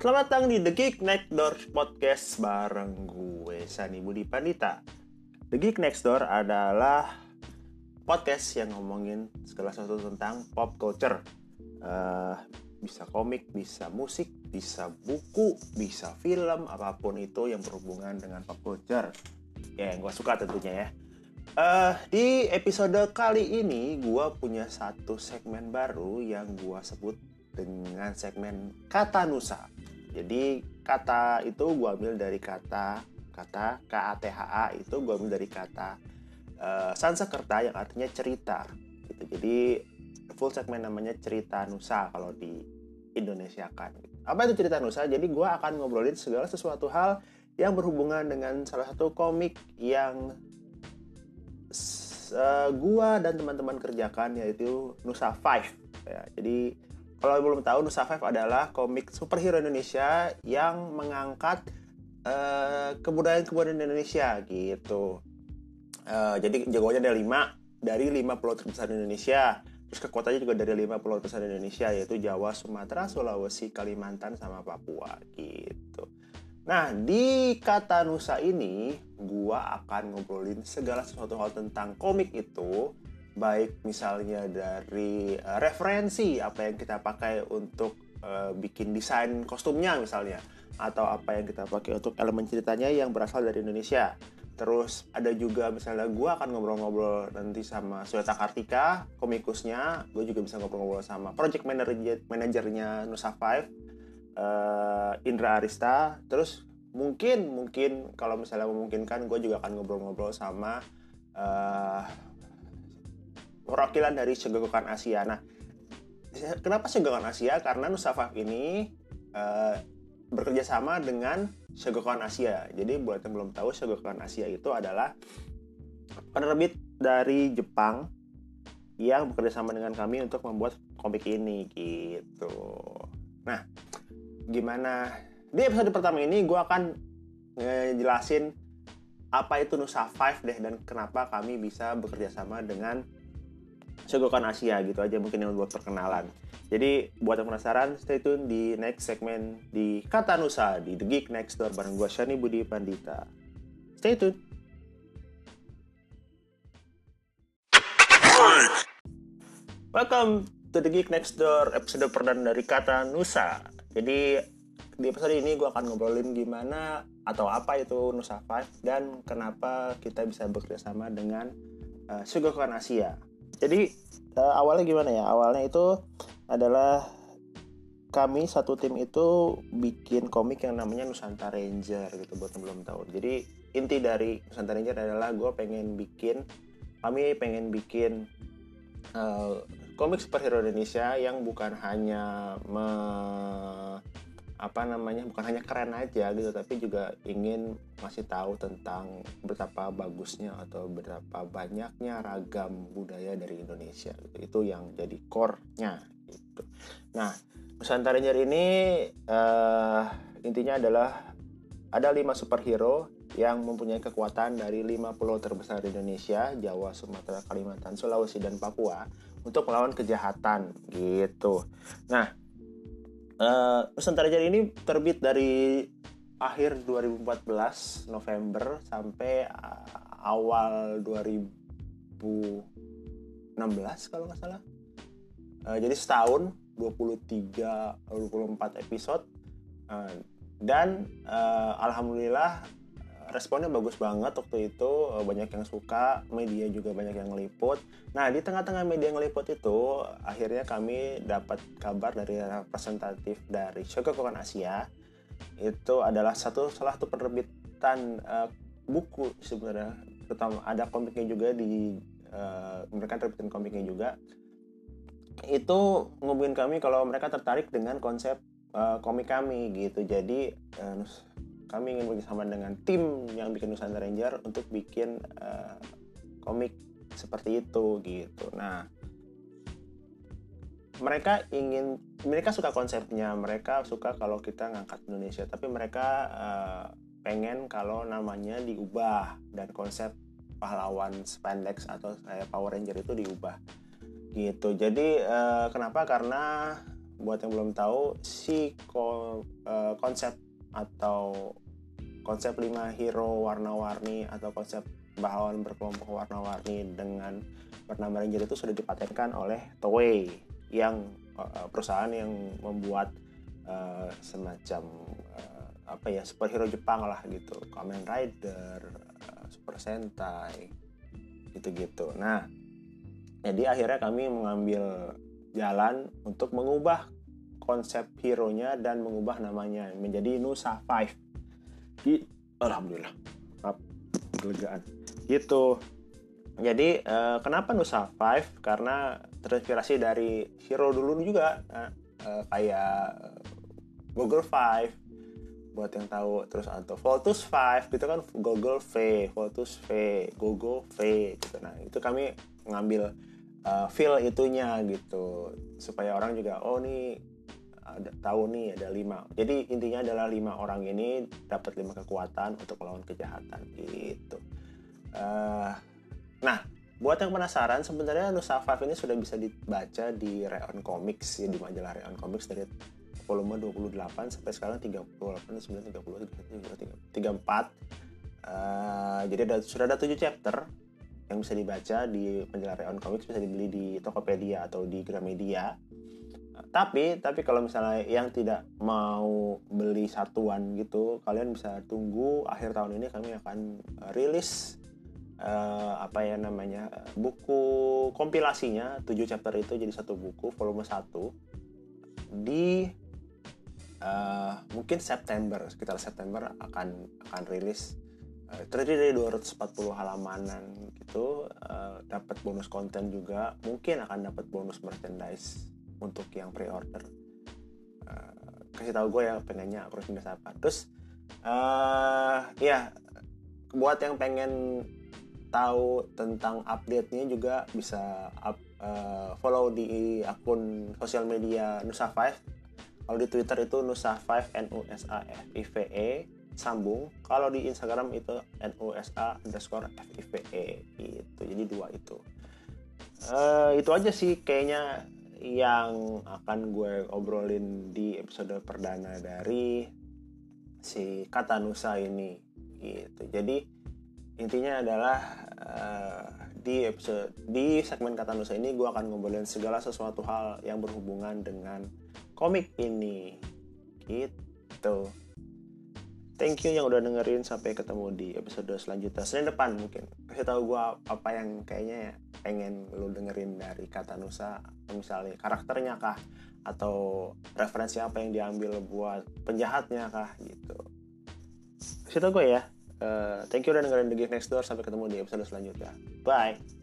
Selamat datang di The Geek Next Door Podcast bareng gue Sani Budi Pandita. The Geek Next Door adalah podcast yang ngomongin segala sesuatu tentang pop culture. Uh, bisa komik, bisa musik, bisa buku, bisa film, apa pun itu yang berhubungan dengan pop culture. Ya, yang gue suka tentunya ya. Uh, di episode kali ini gue punya satu segmen baru yang gue sebut dengan segmen kata nusa. Jadi kata itu gue ambil dari kata kata K A T H A itu gue ambil dari kata uh, Sansekerta yang artinya cerita. Gitu. Jadi full segmen namanya cerita nusa kalau di Indonesia kan. Apa itu cerita nusa? Jadi gue akan ngobrolin segala sesuatu hal yang berhubungan dengan salah satu komik yang uh, gua dan teman-teman kerjakan yaitu Nusa Five. Ya, jadi kalau belum tahu Nusa Five adalah komik superhero Indonesia yang mengangkat uh, kebudayaan-kebudayaan Indonesia gitu. Uh, jadi jagoannya ada lima dari lima pulau terbesar di Indonesia. Terus kekuatannya juga dari lima pulau terbesar di Indonesia yaitu Jawa, Sumatera, Sulawesi, Kalimantan, sama Papua gitu. Nah, di kata Nusa ini, gua akan ngobrolin segala sesuatu hal tentang komik itu, baik misalnya dari uh, referensi apa yang kita pakai untuk uh, bikin desain kostumnya misalnya, atau apa yang kita pakai untuk elemen ceritanya yang berasal dari Indonesia. Terus ada juga misalnya gue akan ngobrol-ngobrol nanti sama Suyata Kartika, komikusnya. Gue juga bisa ngobrol-ngobrol sama project manager manajernya Nusa Five uh, Indra Arista terus mungkin mungkin kalau misalnya memungkinkan gue juga akan ngobrol-ngobrol sama uh, perwakilan dari Segogokan Asia. Nah kenapa Segogokan Asia? Karena Nusafaf ini uh, bekerja sama dengan Segogokan Asia. Jadi buat yang belum tahu Segogokan Asia itu adalah penerbit dari Jepang yang bekerja sama dengan kami untuk membuat komik ini gitu. Nah gimana? Di episode pertama ini gue akan ngejelasin apa itu Nusa Five deh dan kenapa kami bisa bekerja sama dengan Segokan Asia gitu aja mungkin yang buat perkenalan. Jadi buat yang penasaran stay tune di next segmen di Kata Nusa di The Geek Next Door bareng gue Shani Budi Pandita. Stay tune. Welcome to The Geek Next Door episode perdana dari Kata Nusa. Jadi di episode ini gue akan ngobrolin gimana atau apa itu Nusa Five dan kenapa kita bisa bekerja sama dengan uh, Sugokan Asia. Jadi uh, awalnya gimana ya? Awalnya itu adalah kami satu tim itu bikin komik yang namanya Nusantara Ranger gitu buat yang belum tahu. Jadi inti dari Nusantara Ranger adalah gue pengen bikin kami pengen bikin uh, komik superhero Indonesia yang bukan hanya me, apa namanya bukan hanya keren aja gitu tapi juga ingin masih tahu tentang betapa bagusnya atau betapa banyaknya ragam budaya dari Indonesia gitu. itu yang jadi core-nya gitu. Nah, Nusantara Ranger ini uh, intinya adalah ada lima superhero yang mempunyai kekuatan dari lima pulau terbesar di Indonesia, Jawa, Sumatera, Kalimantan, Sulawesi, dan Papua untuk melawan kejahatan gitu. Nah, uh, Nusantara Jari ini terbit dari akhir 2014 November sampai uh, awal 2016 kalau nggak salah. Uh, jadi setahun 23 24 episode uh, dan uh, alhamdulillah responnya bagus banget waktu itu banyak yang suka media juga banyak yang ngeliput. Nah di tengah-tengah media yang ngeliput itu akhirnya kami dapat kabar dari representatif dari Shogakukan Asia. Itu adalah satu salah satu penerbitan uh, buku sebenarnya. Terutama ada komiknya juga di uh, mereka terbitin komiknya juga. Itu ngubungin kami kalau mereka tertarik dengan konsep uh, komik kami gitu. Jadi uh, kami ingin bekerjasama dengan tim yang bikin Nusantara Ranger untuk bikin uh, komik seperti itu gitu. Nah, mereka ingin mereka suka konsepnya, mereka suka kalau kita ngangkat Indonesia, tapi mereka uh, pengen kalau namanya diubah dan konsep pahlawan spandex atau kayak Power Ranger itu diubah gitu. Jadi uh, kenapa? Karena buat yang belum tahu si ko, uh, konsep atau konsep 5 hero warna-warni atau konsep pahlawan berkelompok warna-warni dengan bernama Ranger itu sudah dipatenkan oleh Toei yang uh, perusahaan yang membuat uh, semacam uh, apa ya superhero Jepang lah gitu Kamen Rider, uh, Super Sentai gitu-gitu. Nah, jadi akhirnya kami mengambil jalan untuk mengubah konsep hero-nya dan mengubah namanya menjadi Nusa Five. Di, Alhamdulillah, maaf, kelegaan. Gitu. Jadi uh, kenapa Nusa Five? Karena terinspirasi dari hero dulu juga, uh, kayak Google Five, buat yang tahu terus atau Voltus 5 gitu kan Google V, Voltus V, Google V gitu. Nah, itu kami ngambil uh, feel itunya gitu supaya orang juga oh nih ada tahu nih ada lima. Jadi intinya adalah lima orang ini dapat lima kekuatan untuk melawan kejahatan gitu. Uh, nah, buat yang penasaran sebenarnya Nusa 5 ini sudah bisa dibaca di Reon Comics ya di majalah Reon Comics dari volume 28 sampai sekarang 38 9 30 34 uh, jadi ada, sudah ada 7 chapter yang bisa dibaca di majalah Reon Comics bisa dibeli di Tokopedia atau di Gramedia tapi tapi kalau misalnya yang tidak mau beli satuan gitu kalian bisa tunggu akhir tahun ini kami akan uh, rilis uh, apa ya namanya buku kompilasinya 7 chapter itu jadi satu buku volume 1 di uh, mungkin September sekitar September akan akan rilis. Terdiri dari 240 halamanan gitu uh, dapat bonus konten juga mungkin akan dapat bonus merchandise untuk yang pre-order uh, kasih tahu gue ya pengennya aku harus apa terus uh, ya buat yang pengen tahu tentang update-nya juga bisa up, uh, follow di akun sosial media Nusa 5 kalau di Twitter itu Nusa5 N U S A F I V E sambung. Kalau di Instagram itu N U S A underscore F I V E itu. Jadi dua itu. Uh, itu aja sih kayaknya yang akan gue obrolin di episode perdana dari si kata Nusa ini gitu. Jadi intinya adalah uh, di episode di segmen kata Nusa ini gue akan ngobrolin segala sesuatu hal yang berhubungan dengan komik ini gitu thank you yang udah dengerin sampai ketemu di episode selanjutnya. Senin depan mungkin. Kasih tahu gue apa yang kayaknya ya pengen lu dengerin dari kata Nusa. Misalnya karakternya kah? Atau referensi apa yang diambil buat penjahatnya kah? Gitu. Kasih tahu gue ya. Uh, thank you udah dengerin The Gift Next Door. Sampai ketemu di episode selanjutnya. Bye